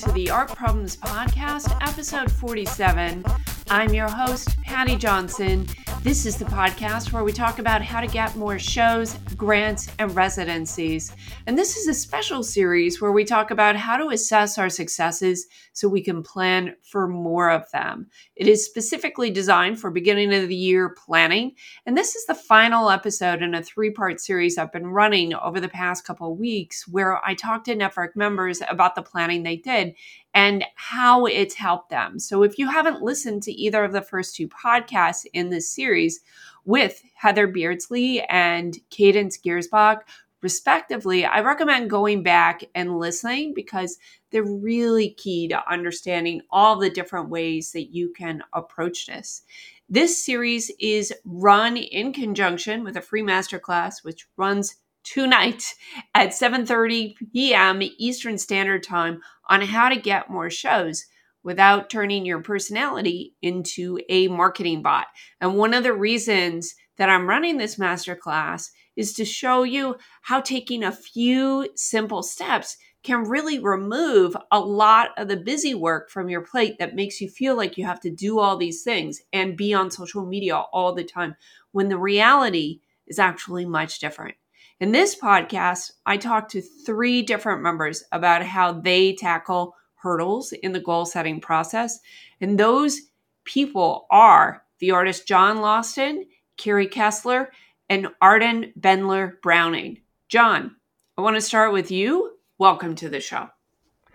to the Art Problems Podcast, episode 47. I'm your host, Patty Johnson. This is the podcast where we talk about how to get more shows, grants, and residencies. And this is a special series where we talk about how to assess our successes so we can plan for more of them. It is specifically designed for beginning of the year planning. And this is the final episode in a three part series I've been running over the past couple of weeks where I talked to Netvvrk members about the planning they did and how it's helped them. So if you haven't listened to either of the first two podcasts in this series with Heather Beardsley and Cadence Giersbach, respectively, I recommend going back and listening because they're really key to understanding all the different ways that you can approach this. This series is run in conjunction with a free masterclass, which runs tonight at 7:30 p.m. Eastern Standard Time on how to get more shows without turning your personality into a marketing bot. And one of the reasons that I'm running this masterclass is to show you how taking a few simple steps can really remove a lot of the busy work from your plate that makes you feel like you have to do all these things and be on social media all the time when the reality is actually much different. In this podcast, I talked to three different members about how they tackle hurdles in the goal setting process. And those people are the artist Jon Laustsen, Karey Kessler, and Arden Bendler Browning. Jon, I want to start with you. Welcome to the show.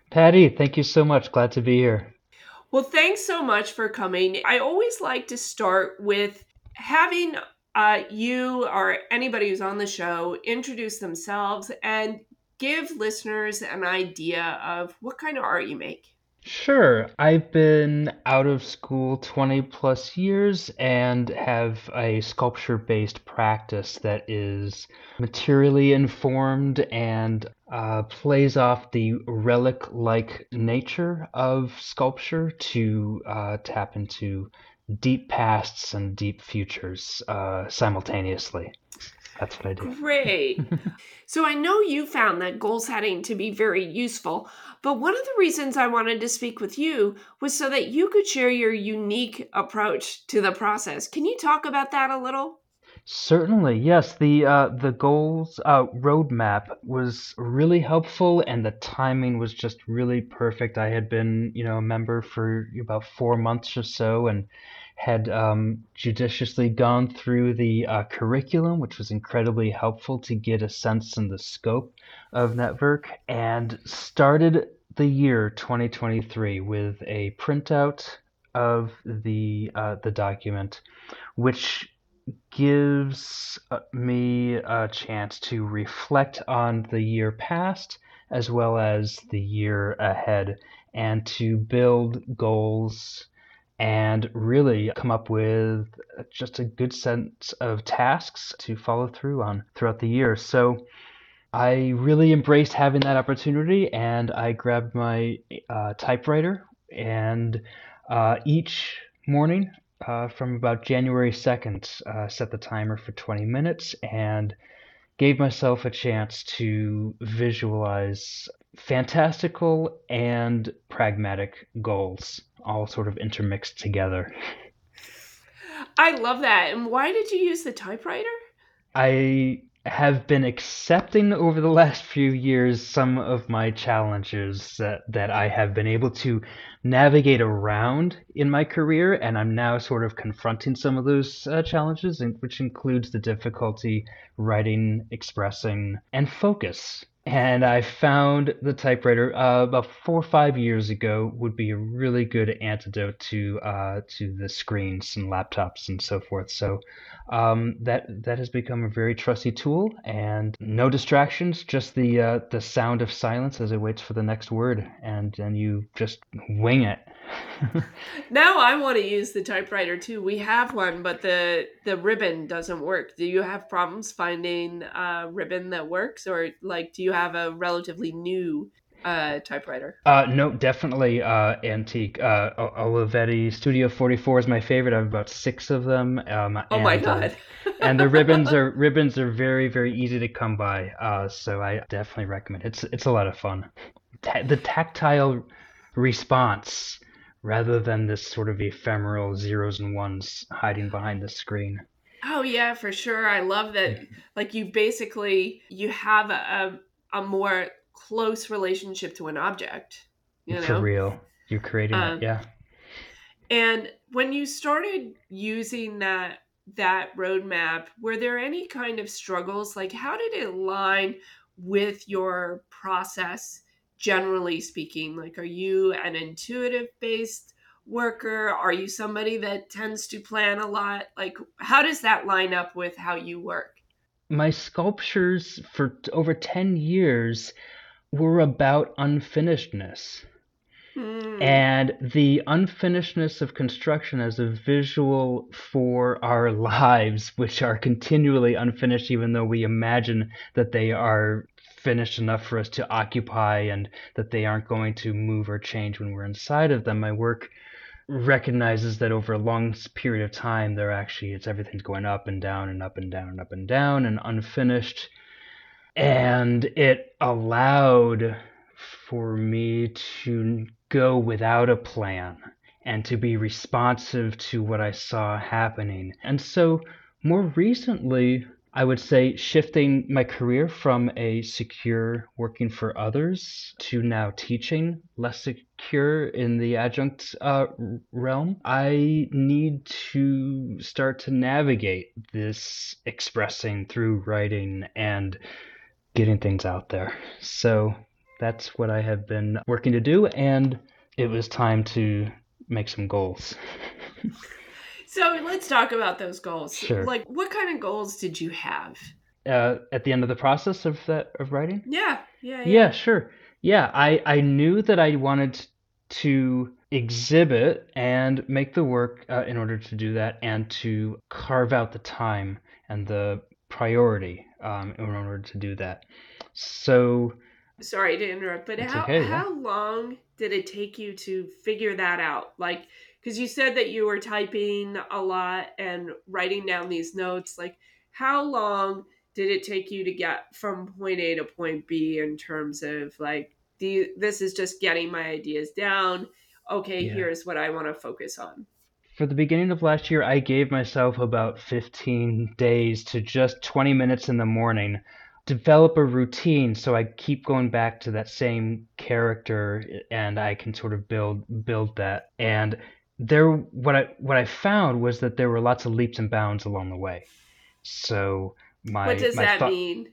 Patty, thank you so much. Glad to be here. Well, thanks so much for coming. I always like to start with having uh, you or anybody who's on the show introduce themselves and give listeners an idea of what kind of art you make. Sure. I've been out of school 20 plus years and have a sculpture based practice that is materially informed and uh, plays off the relic like nature of sculpture to uh, tap into deep pasts and deep futures uh, simultaneously. That's what I do. Great. so I know you found that goal setting to be very useful, but one of the reasons I wanted to speak with you was so that you could share your unique approach to the process. Can you talk about that a little? Certainly, yes. The uh, the goals uh, roadmap was really helpful, and the timing was just really perfect. I had been, you know, a member for about four months or so, and had um, judiciously gone through the uh, curriculum, which was incredibly helpful to get a sense in the scope of Netvvrk, and started the year 2023 with a printout of the uh, the document, which gives uh, me a chance to reflect on the year past as well as the year ahead and to build goals and really come up with just a good sense of tasks to follow through on throughout the year. So I really embraced having that opportunity and I grabbed my uh, typewriter and uh, each morning uh, from about January 2nd, uh, set the timer for 20 minutes and gave myself a chance to visualize fantastical and pragmatic goals all sort of intermixed together. I love that. And why did you use the typewriter? I have been accepting over the last few years some of my challenges that, that I have been able to navigate around in my career, and I'm now sort of confronting some of those uh, challenges, which includes the difficulty writing, expressing, and focus and I found the typewriter uh, about four or five years ago would be a really good antidote to uh, to the screens and laptops and so forth. So um, that that has become a very trusty tool, and no distractions, just the uh, the sound of silence as it waits for the next word, and then you just wing it. now I want to use the typewriter too. We have one, but the the ribbon doesn't work. Do you have problems finding a ribbon that works, or like do you have a relatively new uh, typewriter? Uh, no, definitely uh, antique. Uh, Olivetti Studio 44 is my favorite. I have about six of them. Um, oh and, my uh, god! and the ribbons are ribbons are very very easy to come by. Uh, so I definitely recommend. It. It's it's a lot of fun. Ta- the tactile response rather than this sort of ephemeral zeros and ones hiding behind the screen. Oh yeah, for sure. I love that. Like you basically you have a a more close relationship to an object. You know, for real. You're creating um, it, yeah. And when you started using that that roadmap, were there any kind of struggles? Like, how did it align with your process, generally speaking? Like, are you an intuitive based worker? Are you somebody that tends to plan a lot? Like, how does that line up with how you work? My sculptures for over 10 years were about unfinishedness. Mm. And the unfinishedness of construction as a visual for our lives, which are continually unfinished, even though we imagine that they are finished enough for us to occupy and that they aren't going to move or change when we're inside of them. My work recognizes that over a long period of time, there actually it's everything's going up and down and up and down and up and down and unfinished. And it allowed for me to go without a plan and to be responsive to what I saw happening. And so, more recently, I would say shifting my career from a secure working for others to now teaching, less secure in the adjunct uh, realm. I need to start to navigate this expressing through writing and getting things out there. So that's what I have been working to do, and it was time to make some goals. so let's talk about those goals. Sure. Like, what kind of goals did you have? Uh, at the end of the process of that of writing? Yeah, yeah, yeah. Yeah, sure. Yeah, I I knew that I wanted to exhibit and make the work uh, in order to do that, and to carve out the time and the priority um, in order to do that. So sorry to interrupt, but how okay, how yeah. long did it take you to figure that out? Like, because you said that you were typing a lot and writing down these notes. Like, how long did it take you to get from point A to point B in terms of like, the, this is just getting my ideas down. Okay, yeah. here's what I want to focus on. For the beginning of last year, I gave myself about 15 days to just 20 minutes in the morning develop a routine so I keep going back to that same character and I can sort of build build that. And there what I what I found was that there were lots of leaps and bounds along the way. So my What does my that mean?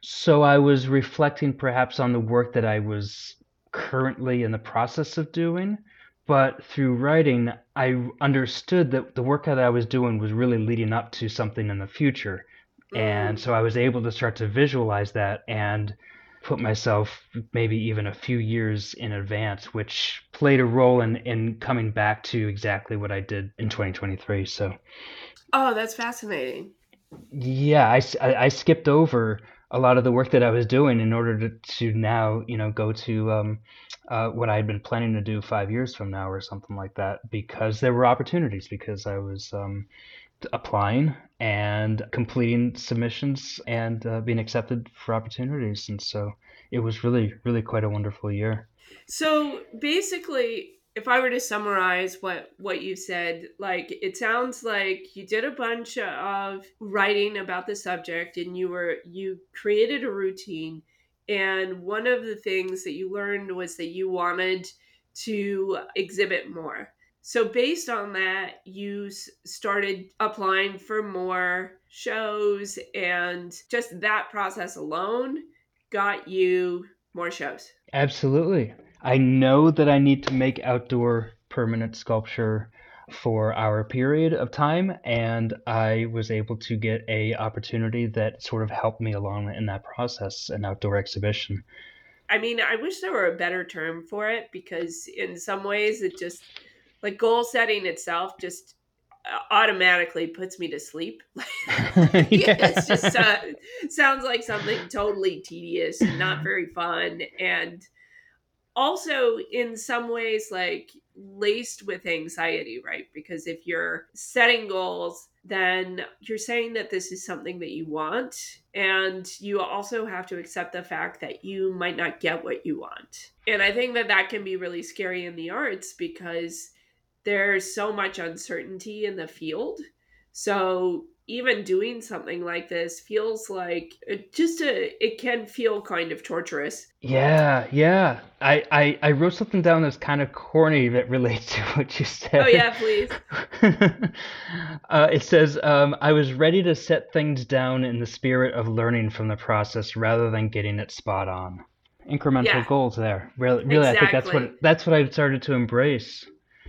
So I was reflecting perhaps on the work that I was currently in the process of doing, but through writing I understood that the work that I was doing was really leading up to something in the future mm. and so I was able to start to visualize that and put myself maybe even a few years in advance, which played a role in, in coming back to exactly what I did in 2023. So, oh, that's fascinating. Yeah, I, I, I skipped over a lot of the work that I was doing in order to, to now, you know, go to um, uh, what I had been planning to do five years from now or something like that because there were opportunities because I was um, applying and completing submissions and uh, being accepted for opportunities. And so it was really, really quite a wonderful year. So basically, if I were to summarize what what you said, like it sounds like you did a bunch of writing about the subject and you were you created a routine and one of the things that you learned was that you wanted to exhibit more so, based on that, you started applying for more shows, and just that process alone got you more shows. Absolutely. I know that I need to make outdoor permanent sculpture for our period of time and I was able to get a opportunity that sort of helped me along in that process an outdoor exhibition. I mean, I wish there were a better term for it because in some ways it just like goal setting itself just uh, automatically puts me to sleep. It's just uh, sounds like something totally tedious and not very fun, and also in some ways like laced with anxiety, right? Because if you're setting goals then you're saying that this is something that you want. And you also have to accept the fact that you might not get what you want. And I think that that can be really scary in the arts because there's so much uncertainty in the field. So even doing something like this feels like it just a it can feel kind of torturous. Yeah yeah. I, I i wrote something down that's kind of corny that relates to what you said. Oh yeah please. Uh, it says um, i was ready to set things down in the spirit of learning from the process rather than getting it spot on. Incremental yeah. goals there. Really really exactly. i think that's what that's what i've started to embrace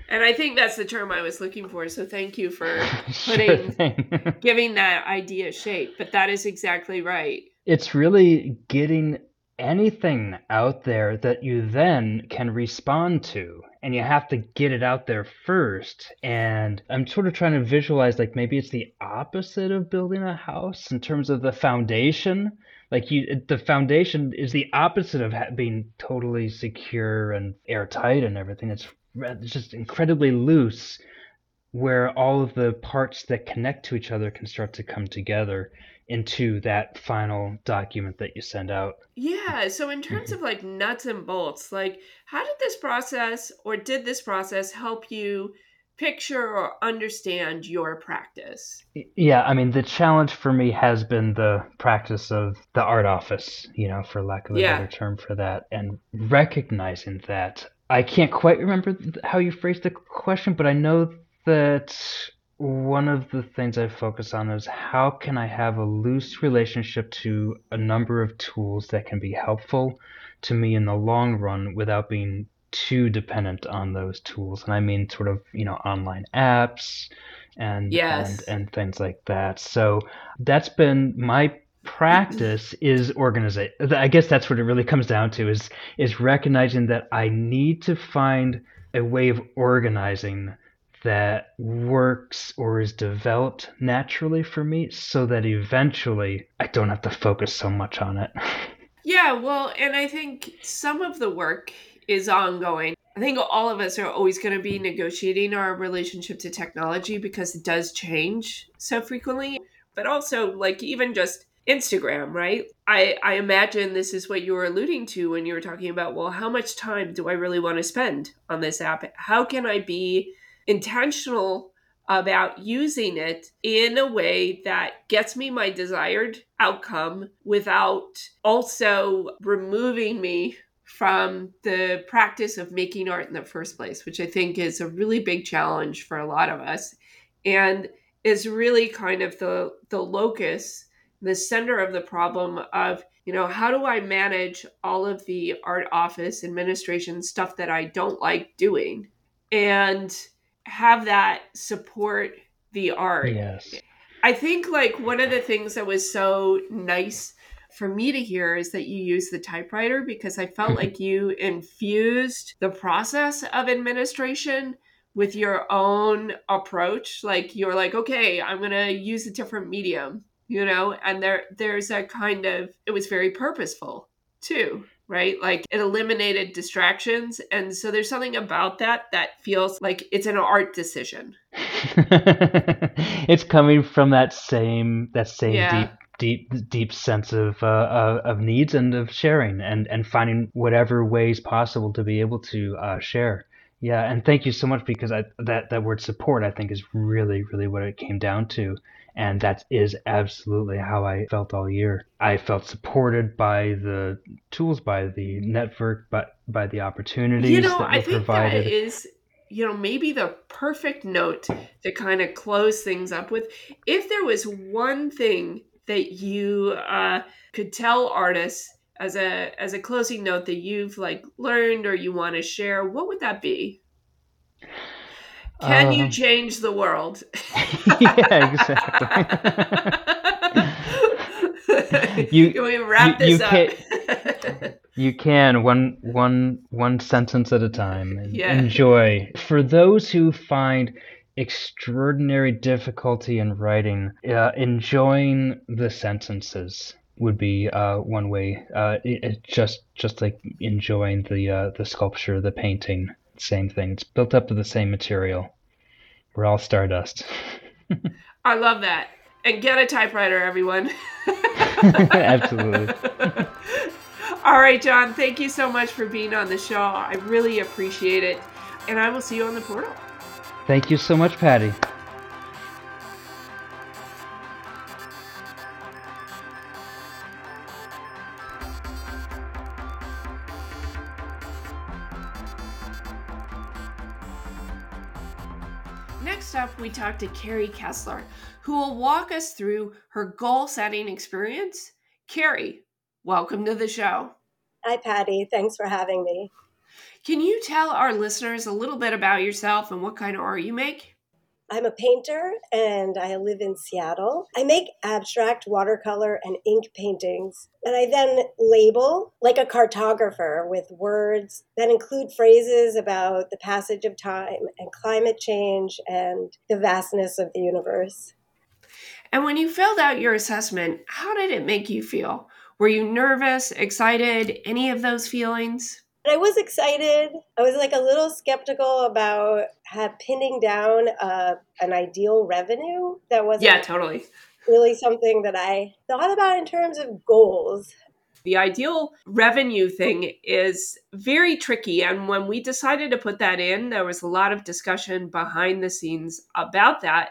and I think that's the term I was looking for. So thank you for putting sure giving that idea shape. But that is exactly right. It's really getting anything out there that you then can respond to and you have to get it out there first and i'm sort of trying to visualize like maybe it's the opposite of building a house in terms of the foundation like you the foundation is the opposite of being totally secure and airtight and everything it's just incredibly loose where all of the parts that connect to each other can start to come together into that final document that you send out. Yeah. So, in terms mm-hmm. of like nuts and bolts, like how did this process or did this process help you picture or understand your practice? Yeah. I mean, the challenge for me has been the practice of the art office, you know, for lack of a yeah. better term for that, and recognizing that I can't quite remember how you phrased the question, but I know that one of the things I focus on is how can I have a loose relationship to a number of tools that can be helpful to me in the long run without being too dependent on those tools. And I mean sort of, you know, online apps and yes. and, and things like that. So that's been my practice is organization. I guess that's what it really comes down to is is recognizing that I need to find a way of organizing that works or is developed naturally for me so that eventually I don't have to focus so much on it. Yeah, well, and I think some of the work is ongoing. I think all of us are always going to be negotiating our relationship to technology because it does change so frequently. But also, like, even just Instagram, right? I, I imagine this is what you were alluding to when you were talking about, well, how much time do I really want to spend on this app? How can I be intentional about using it in a way that gets me my desired outcome without also removing me from the practice of making art in the first place, which I think is a really big challenge for a lot of us and is really kind of the the locus the center of the problem of you know how do i manage all of the art office administration stuff that i don't like doing and have that support the art? Yes. I think like one of the things that was so nice for me to hear is that you use the typewriter because i felt mm-hmm. like you infused the process of administration with your own approach. Like you're like okay i'm going to use a different medium you know? And there there's a kind of it was very purposeful too right? Like it eliminated distractions. And so there's something about that that feels like it's an art decision. It's coming from that same that same yeah. deep deep deep sense of uh, of needs and of sharing and and finding whatever ways possible to be able to uh, share yeah and thank you so much because I, that that word support i think is really really what it came down to and that is absolutely how I felt all year. I felt supported by the tools, by the network, but by the opportunities you know, that I think provided. That is, you know, maybe the perfect note to kind of close things up with. If there was one thing that you uh, could tell artists as a as a closing note that you've like learned or you want to share, what would that be? Can um, you change the world? yeah, exactly. you, can we wrap you, this you up? Can, you can one one one sentence at a time. Yeah. Enjoy. For those who find extraordinary difficulty in writing, uh, enjoying the sentences would be uh, one way. Uh, it, it just just like enjoying the uh, the sculpture, the painting same thing. It's built up of the same material. We're all stardust. I love that. And get a typewriter, everyone. Absolutely. All right, Jon, thank you so much for being on the show. I really appreciate it. And I will see you on the portal. Thank you so much, Patty. Next up, we talk to Karey Kessler, who will walk us through her goal setting experience. Karey, welcome to the show. Hi, Patty. Thanks for having me. Can you tell our listeners a little bit about yourself and what kind of art you make? I'm a painter and I live in Seattle. I make abstract watercolor and ink paintings and I then label like a cartographer with words that include phrases about the passage of time and climate change and the vastness of the universe. And when you filled out your assessment, how did it make you feel? Were you nervous, excited, any of those feelings? I was excited. I was like a little skeptical about have pinning down uh, an ideal revenue that wasn't yeah, totally really something that I thought about in terms of goals. The ideal revenue thing is very tricky. And when we decided to put that in, there was a lot of discussion behind the scenes about that.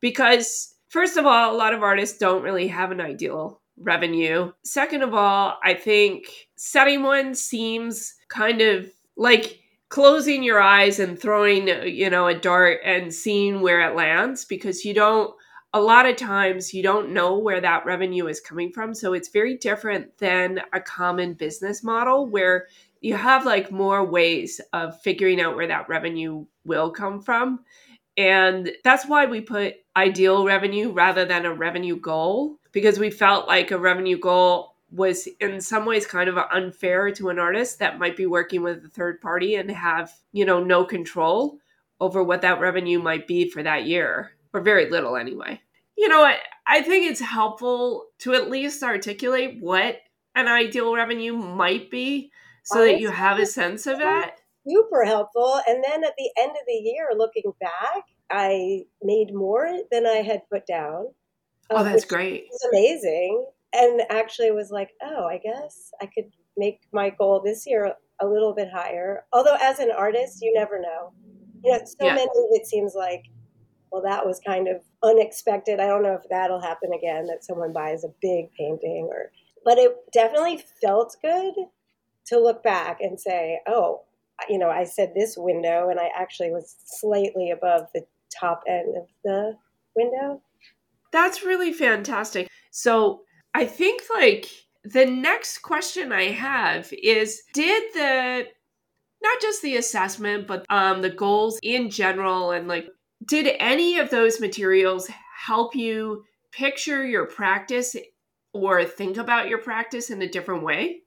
Because, first of all, a lot of artists don't really have an ideal revenue. Second of all, I think setting one seems kind of like closing your eyes and throwing, you know, a dart and seeing where it lands because you don't a lot of times you don't know where that revenue is coming from. So it's very different than a common business model where you have like more ways of figuring out where that revenue will come from. And that's why we put ideal revenue rather than a revenue goal because we felt like a revenue goal was in some ways kind of unfair to an artist that might be working with a third party and have, you know, no control over what that revenue might be for that year, or very little anyway. You know, I, I think it's helpful to at least articulate what an ideal revenue might be so that you have a sense of that. Super helpful. And then at the end of the year, looking back, I made more than I had put down. Oh, um, that's great. It's amazing. And actually was like, oh, I guess I could make my goal this year a little bit higher. Although as an artist, you never know. You know, so yeah. many it seems like, well, that was kind of unexpected. I don't know if that'll happen again that someone buys a big painting or but it definitely felt good to look back and say, oh, you know, I said this window and I actually was slightly above the top end of the window. That's really fantastic. So I think like the next question I have is did the not just the assessment but um the goals in general and like did any of those materials help you picture your practice or think about your practice in a different way?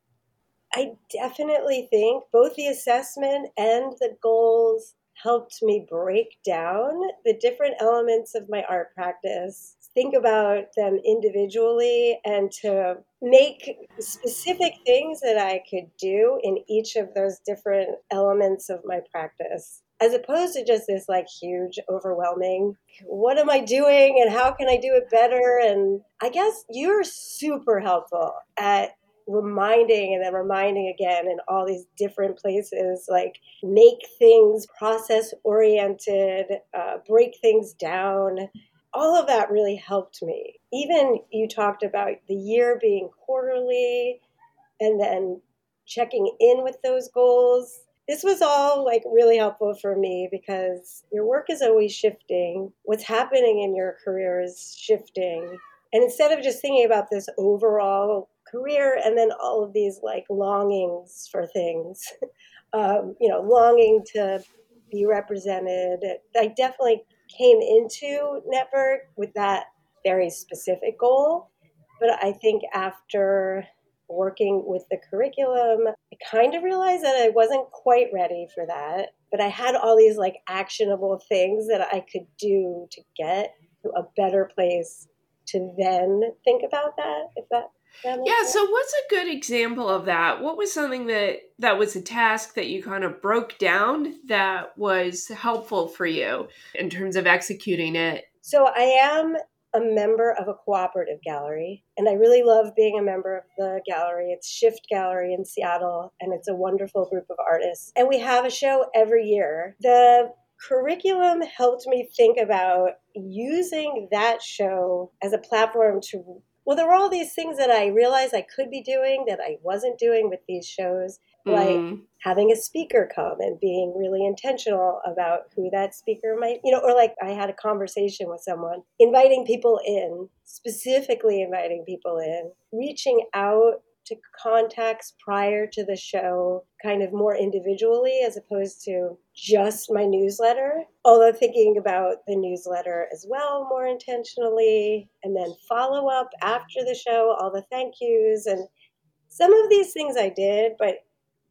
I definitely think both the assessment and the goals helped me break down the different elements of my art practice think about them individually and to make specific things that I could do in each of those different elements of my practice. As opposed to just this like huge, overwhelming, what am I doing and how can I do it better? And I guess you're super helpful at reminding and then reminding again in all these different places like make things process oriented uh, break things down all of that really helped me. Even you talked about the year being quarterly and then checking in with those goals. This was all like really helpful for me because your work is always shifting. What's happening in your career is shifting. And instead of just thinking about this overall career and then all of these like longings for things, um, you know, longing to be represented, I definitely came into Netvvrk with that very specific goal. But I think after working with the curriculum, I kind of realized that I wasn't quite ready for that. But I had all these like actionable things that I could do to get to a better place to then think about that, if that yeah so what's a good example of that what was something that that was a task that you kind of broke down that was helpful for you in terms of executing it So I am a member of a cooperative gallery, and I really love being a member of the gallery. It's Shift Gallery in Seattle, and it's a wonderful group of artists. And we have a show every year. The curriculum helped me think about using that show as a platform to well there were all these things that i realized i could be doing that i wasn't doing with these shows like mm. having a speaker come and being really intentional about who that speaker might you know or like i had a conversation with someone inviting people in specifically inviting people in reaching out to contacts prior to the show kind of more individually as opposed to just my newsletter. Although thinking about the newsletter as well more intentionally, and then follow up after the show, all the thank yous. And some of these things I did, but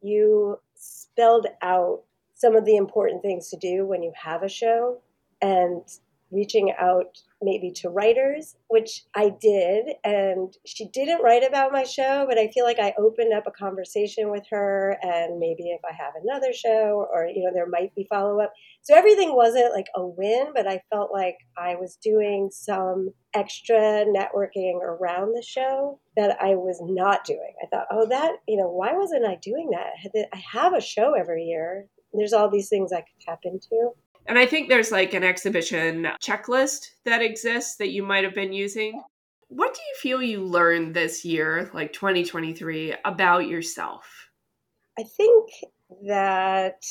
you spelled out some of the important things to do when you have a show. And reaching out maybe to writers, which I did. And she didn't write about my show, but I feel like I opened up a conversation with her. And maybe if I have another show, or, you know, there might be follow up. So everything wasn't like a win, but I felt like I was doing some extra networking around the show that I was not doing. I thought, oh, that, you know, why wasn't I doing that? I have a show every year. There's all these things I could tap into. And I think there's like an exhibition checklist that exists that you might have been using. What do you feel you learned this year, like 2023, about yourself? I think that,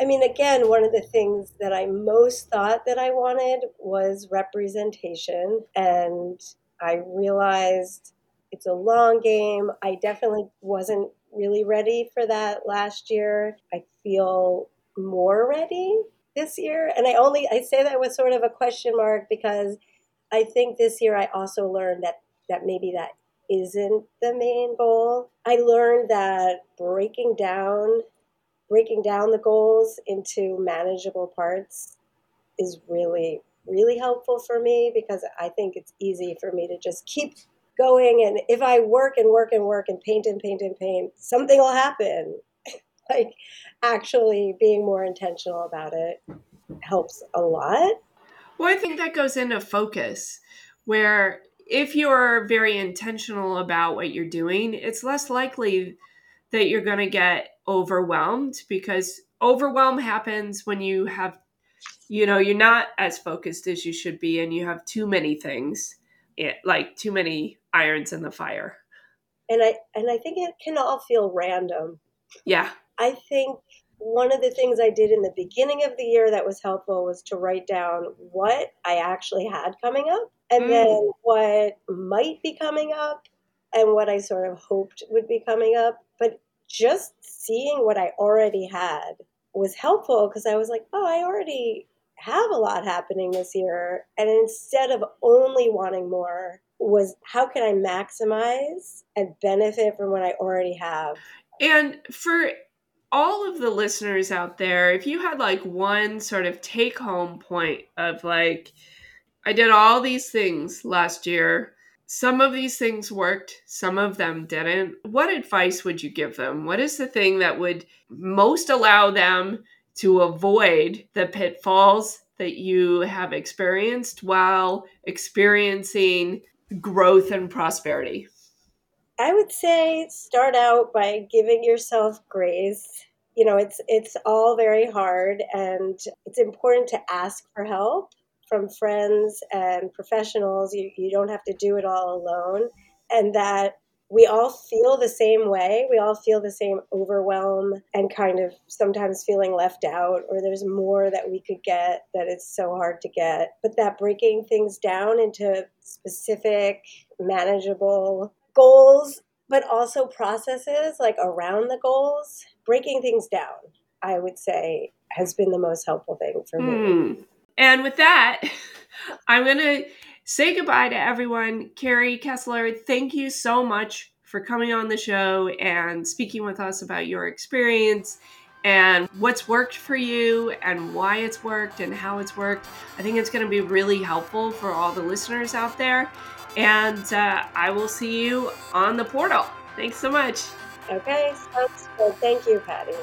I mean, again, one of the things that I most thought that I wanted was representation. And I realized it's a long game. I definitely wasn't really ready for that last year. I feel more ready this year. And I only I say that with sort of a question mark because I think this year I also learned that that maybe that isn't the main goal. I learned that breaking down breaking down the goals into manageable parts is really really helpful for me because I think it's easy for me to just keep going and if I work and work and work and paint and paint and paint, something will happen. like actually being more intentional about it helps a lot. Well, I think that goes into focus, where if you're very intentional about what you're doing, it's less likely that you're going to get overwhelmed because overwhelm happens when you have, you know, you're not as focused as you should be and you have too many things, eh, like too many irons in the fire. And I and I think it can all feel random. Yeah. I think one of the things I did in the beginning of the year that was helpful was to write down what I actually had coming up and mm. then what might be coming up and what I sort of hoped would be coming up. But just seeing what I already had was helpful because I was like, oh, I already have a lot happening this year. And instead of only wanting more, was how can I maximize and benefit from what I already have? And for all of the listeners out there, if you had like one sort of take home point of like, I did all these things last year. Some of these things worked, some of them didn't. What advice would you give them? What is the thing that would most allow them to avoid the pitfalls that you have experienced while experiencing growth and prosperity? I would say start out by giving yourself grace. You know, it's it's all very hard and it's important to ask for help from friends and professionals. You you don't have to do it all alone and that we all feel the same way. We all feel the same overwhelm and kind of sometimes feeling left out, or there's more that we could get that it's so hard to get. But that breaking things down into specific, manageable goals, but also processes like around the goals, breaking things down, I would say has been the most helpful thing for me. Mm. And with that, I'm going to say goodbye to everyone. Karey Kessler, thank you so much for coming on the show and speaking with us about your experience and what's worked for you and why it's worked and how it's worked. I think it's going to be really helpful for all the listeners out there. And uh, I will see you on the portal. Thanks so much. Okay, sounds good. Thank you, Patty.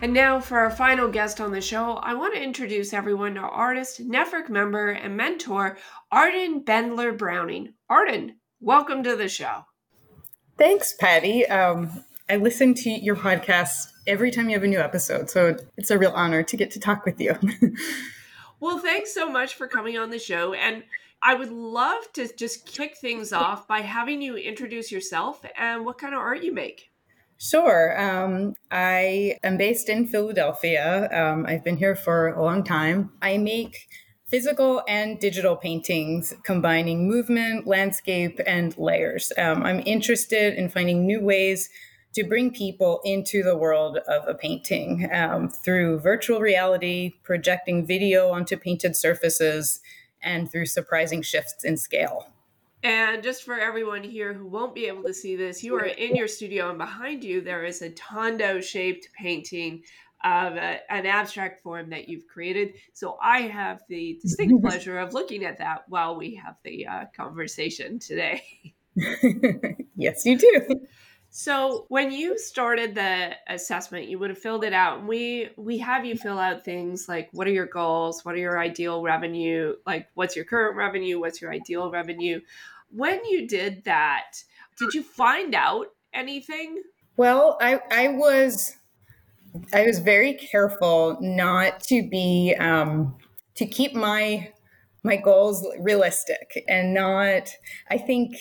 And now, for our final guest on the show, I want to introduce everyone to artist, Netvvrk member, and mentor Arden Bendler Browning. Arden, welcome to the show. Thanks, Patty. Um, I listen to your podcast every time you have a new episode, so it's a real honor to get to talk with you. well, thanks so much for coming on the show. And I would love to just kick things off by having you introduce yourself and what kind of art you make. Sure. Um, I am based in Philadelphia. Um, I've been here for a long time. I make physical and digital paintings combining movement, landscape, and layers. Um, I'm interested in finding new ways to bring people into the world of a painting um, through virtual reality, projecting video onto painted surfaces, and through surprising shifts in scale. And just for everyone here who won't be able to see this, you are in your studio, and behind you there is a tondo shaped painting of a, an abstract form that you've created. So I have the distinct pleasure of looking at that while we have the uh, conversation today. yes, you do. So when you started the assessment, you would have filled it out. And we we have you fill out things like what are your goals, what are your ideal revenue, like what's your current revenue, what's your ideal revenue. When you did that, did you find out anything? Well, I I was I was very careful not to be um, to keep my my goals realistic and not. I think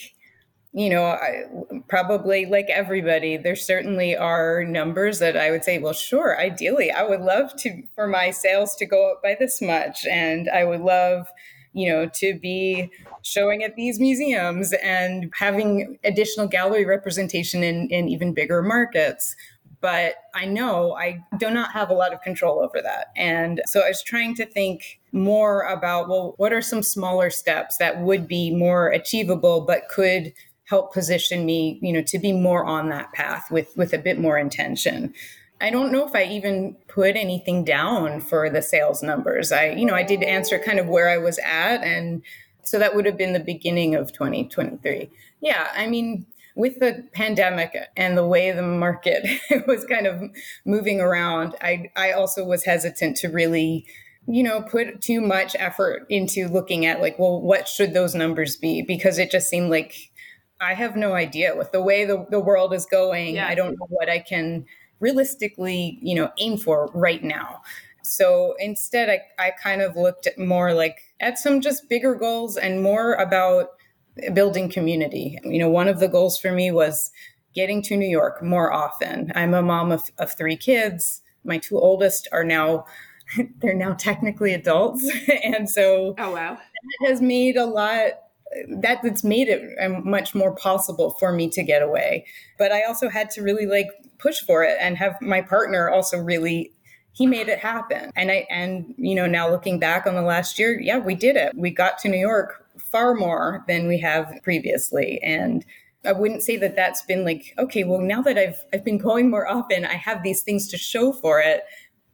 you know, I, probably like everybody, there certainly are numbers that I would say, well, sure, ideally, I would love to for my sales to go up by this much, and I would love, you know, to be showing at these museums and having additional gallery representation in, in even bigger markets. But I know I do not have a lot of control over that. And so I was trying to think more about, well, what are some smaller steps that would be more achievable, but could help position me, you know, to be more on that path with with a bit more intention. I don't know if I even put anything down for the sales numbers. I, you know, I did answer kind of where I was at and so that would have been the beginning of 2023. Yeah, I mean, with the pandemic and the way the market was kind of moving around, I I also was hesitant to really you know put too much effort into looking at like well what should those numbers be because it just seemed like I have no idea with the way the, the world is going. Yeah. I don't know what I can realistically, you know, aim for right now. So instead, I, I kind of looked at more like at some just bigger goals and more about building community. You know, one of the goals for me was getting to New York more often. I'm a mom of, of three kids. My two oldest are now they're now technically adults and so oh wow that has made a lot that that's made it um, much more possible for me to get away but i also had to really like push for it and have my partner also really he made it happen and i and you know now looking back on the last year yeah we did it we got to new york far more than we have previously and I wouldn't say that that's been like okay well now that I've I've been going more often I have these things to show for it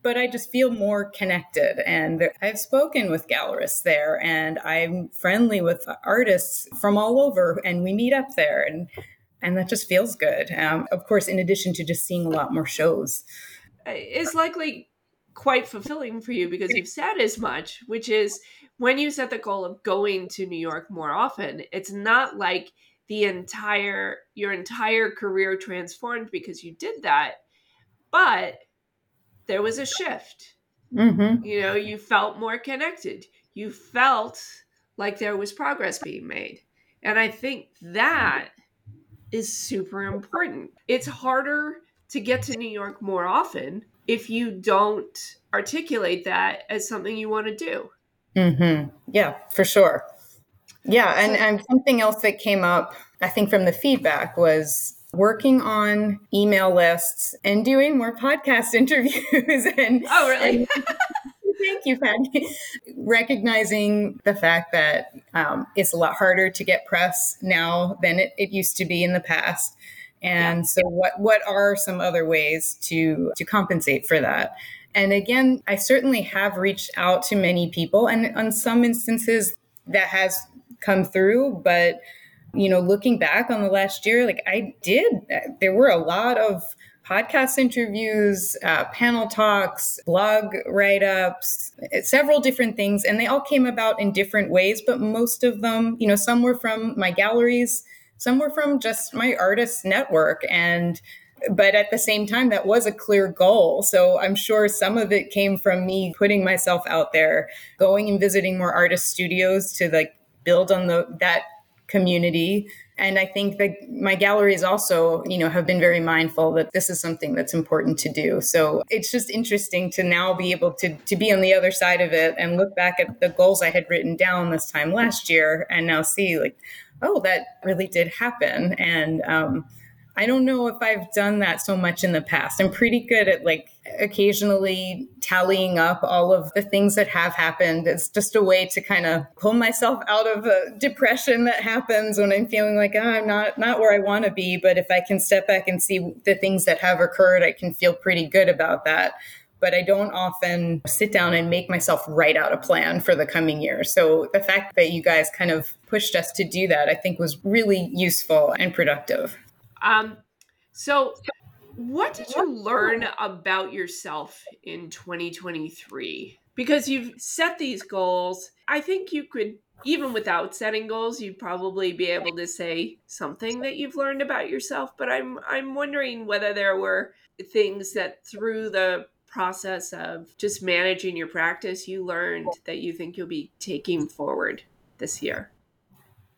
but I just feel more connected. And I've spoken with gallerists there, and I'm friendly with artists from all over, and we meet up there, and and that just feels good. Um, of course, in addition to just seeing a lot more shows, it's likely quite fulfilling for you because you've said as much, which is when you set the goal of going to New York more often, it's not like the entire your entire career transformed because you did that, but there was a shift. Mm-hmm. You know, you felt more connected. You felt like there was progress being made. And I think that is super important. It's harder to get to New York more often if you don't articulate that as something you want to do. Mm-hmm. Yeah, for sure. Yeah, and, and something else that came up, I think, from the feedback was working on email lists and doing more podcast interviews and oh really and, thank you patty recognizing the fact that um, it's a lot harder to get press now than it, it used to be in the past and yeah. so what what are some other ways to to compensate for that and again i certainly have reached out to many people and on some instances that has come through but you know, looking back on the last year, like I did, there were a lot of podcast interviews, uh, panel talks, blog write ups, several different things. And they all came about in different ways, but most of them, you know, some were from my galleries, some were from just my artist network. And but at the same time that was a clear goal. So i'm sure some of it came from me putting myself out there going and visiting more artist studios to like build on the that community. And i think that my galleries also you know have been very mindful that this is something that's important to do. So it's just interesting to now be able to to be on the other side of it and look back at the goals i had written down this time last year and now see like oh that really did happen. And um, I don't know if I've done that so much in the past. I'm pretty good at like occasionally tallying up all of the things that have happened. It's just a way to kind of pull myself out of a depression that happens when I'm feeling like oh, I'm not not where I want to be. But if I can step back and see the things that have occurred, I can feel pretty good about that. But I don't often sit down and make myself write out a plan for the coming year. So the fact that you guys kind of pushed us to do that, I think was really useful and productive. Um, so, what did you learn about yourself in 2023? Because you've set these goals, I think you could, even without setting goals, you'd probably be able to say something that you've learned about yourself. But I'm I'm wondering whether there were things that through the process of just managing your practice you learned that you think you'll be taking forward this year.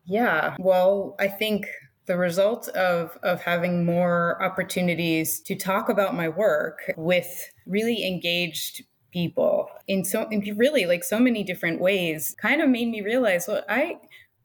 Yeah, well, I think the result of of having more opportunities to talk about my work with really engaged people in so in really like so many different ways kind of made me realize well i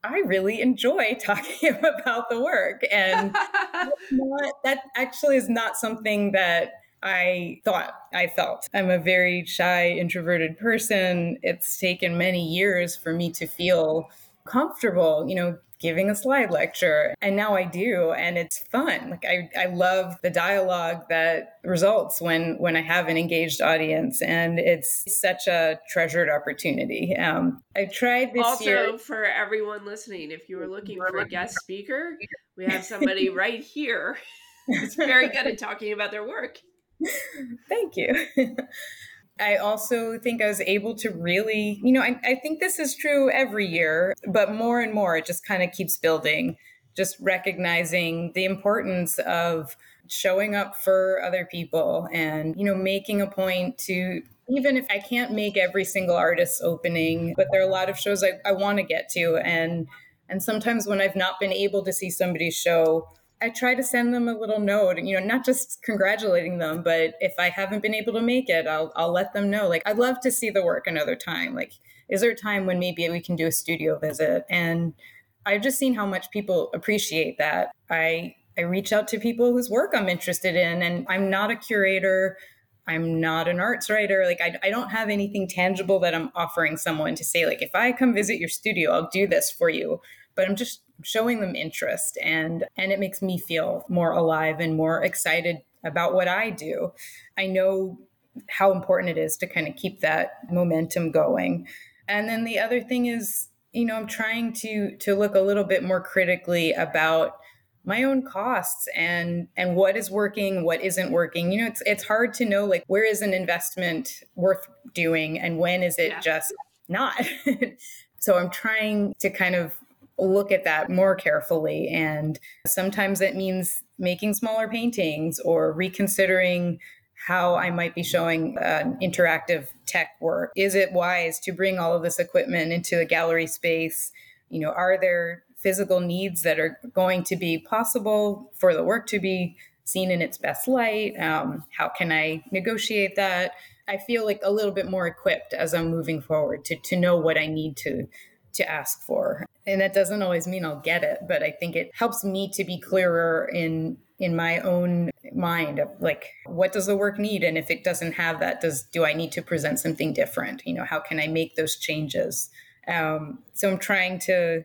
i really enjoy talking about the work and not, that actually is not something that I thought I felt. I'm a very shy, introverted person. It's taken many years for me to feel comfortable, you know, giving a slide lecture. And now I do. And it's fun. Like I, I love the dialogue that results when when I have an engaged audience. And it's such a treasured opportunity. Um, I tried this also, year. for everyone listening, if you were looking for a guest speaker, we have somebody right here who's very good at talking about their work. Thank you. I also think I was able to really, you know, I, I think this is true every year, but more and more it just kind of keeps building, just recognizing the importance of showing up for other people and, you know, making a point to even if I can't make every single artist's opening, but there are a lot of shows I, I want to get to. And and sometimes when I've not been able to see somebody's show, I try to send them a little note, and you know, not just congratulating them, but if I haven't been able to make it, I'll I'll let them know. Like I'd love to see the work another time. Like, is there a time when maybe we can do a studio visit? And I've just seen how much people appreciate that. I I reach out to people whose work I'm interested in, and I'm not a curator. I'm not an arts writer. Like I, I don't have anything tangible that I'm offering someone to say, like, if I come visit your studio, I'll do this for you. But I'm just showing them interest and and it makes me feel more alive and more excited about what I do. I know how important it is to kind of keep that momentum going. And then the other thing is, you know, I'm trying to to look a little bit more critically about my own costs and and what is working what isn't working you know it's it's hard to know like where is an investment worth doing and when is it yeah. just not so i'm trying to kind of look at that more carefully. And sometimes it means making smaller paintings or reconsidering how I might be showing uh, interactive tech work. Is it wise to bring all of this equipment into a gallery space? You know, are there physical needs that are going to be possible for the work to be seen in its best light? Um, how can I negotiate that? I feel like a little bit more equipped as I'm moving forward to to know what I need to to ask for. And that doesn't always mean I'll get it, but I think it helps me to be clearer in in my own mind of like what does the work need and if it doesn't have that does do I need to present something different? You know, how can I make those changes? Um, so I'm trying to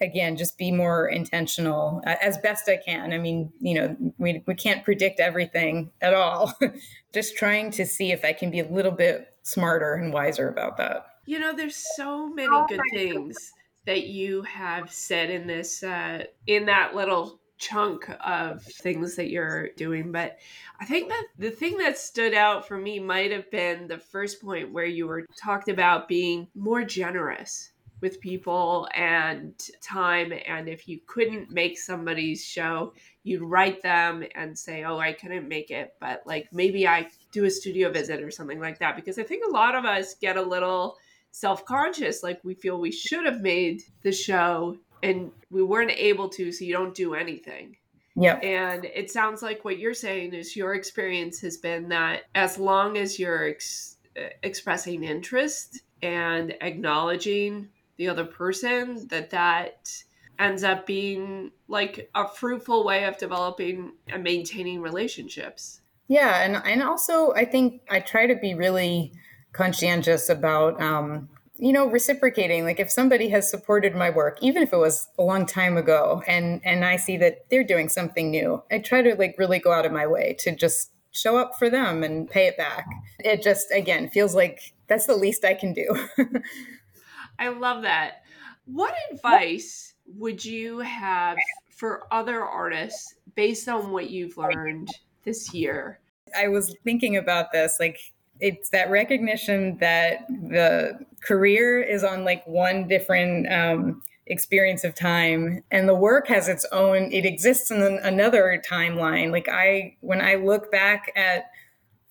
again just be more intentional as best i can i mean you know we, we can't predict everything at all just trying to see if i can be a little bit smarter and wiser about that you know, there's so many good things that you have said in this uh, in that little chunk of things that you're doing. But I think that the thing that stood out for me might have been the first point where you were talked about being more generous with people and time. And if you couldn't make somebody's show, you'd write them and say, Oh, I couldn't make it, but like maybe I do a studio visit or something like that. Because I think a lot of us get a little self conscious, like we feel we should have made the show and we weren't able to, so you don't do anything. Yeah. And it sounds like what you're saying is your experience has been that as long as you're ex- expressing interest and acknowledging the other person, that that ends up being like a fruitful way of developing and maintaining relationships. Yeah, and and also I think I try to be really conscientious about um, you know reciprocating. Like if somebody has supported my work even if it was a long time ago and and i see that they're doing something new i try to like really go out of my way to just show up for them and pay it back. It just again feels like that's the least i can do. I love that. What advice would you have for other artists based on what you've learned this year? I was thinking about this like it's that recognition that the career is on like one different um, experience of time and the work has its own it exists in another timeline. Like i when i look back at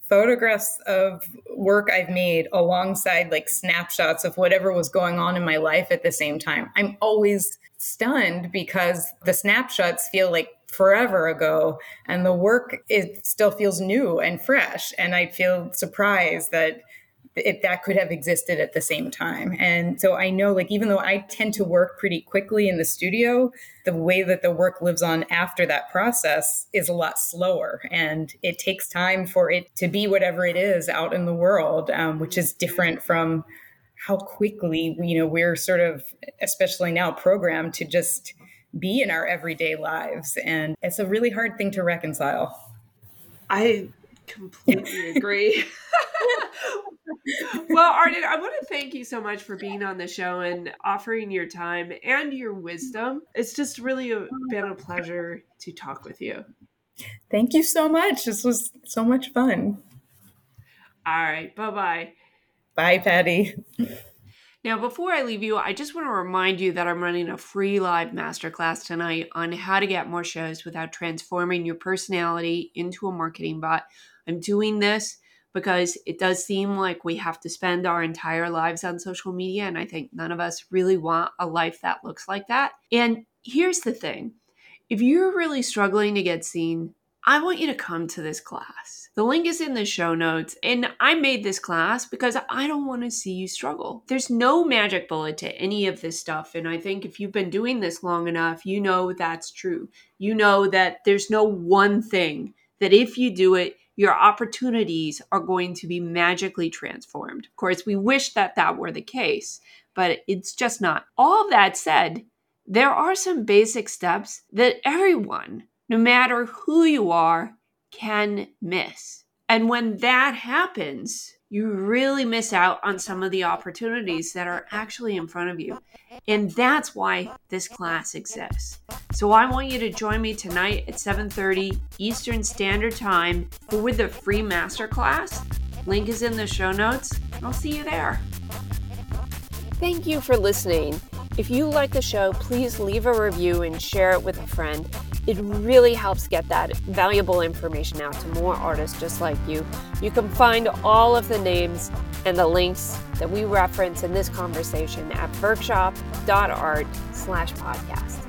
photographs of work i've made alongside like snapshots of whatever was going on in my life at the same time i'm always stunned because the snapshots feel like forever ago and the work it still feels new and fresh and i feel surprised that it, that could have existed at the same time. And so i know like even though i tend to work pretty quickly in the studio the way that the work lives on after that process is a lot slower and it takes time for it to be whatever it is out in the world um, which is different from how quickly you know we're sort of especially now programmed to just be in our everyday lives. And it's a really hard thing to reconcile. I completely agree. well, Arden, I want to thank you so much for being on the show and offering your time and your wisdom. It's just really a, been a pleasure to talk with you. Thank you so much. This was so much fun. All right. Bye bye. Bye, Paddy. Now, before I leave you, I just want to remind you that I'm running a free live masterclass tonight on how to get more shows without transforming your personality into a marketing bot. I'm doing this because it does seem like we have to spend our entire lives on social media, and I think none of us really want a life that looks like that. And here's the thing if you're really struggling to get seen, I want you to come to this class. The link is in the show notes. And I made this class because I don't want to see you struggle. There's no magic bullet to any of this stuff. And I think if you've been doing this long enough, you know that's true. You know that there's no one thing that if you do it, your opportunities are going to be magically transformed. Of course, we wish that that were the case, but it's just not. All that said, there are some basic steps that everyone no matter who you are, can miss. And when that happens, you really miss out on some of the opportunities that are actually in front of you. And that's why this class exists. So I want you to join me tonight at 7:30 Eastern Standard Time for the free masterclass. Link is in the show notes. I'll see you there. Thank you for listening. If you like the show, please leave a review and share it with a friend. It really helps get that valuable information out to more artists just like you. You can find all of the names and the links that we reference in this conversation at workshop.art slash podcast.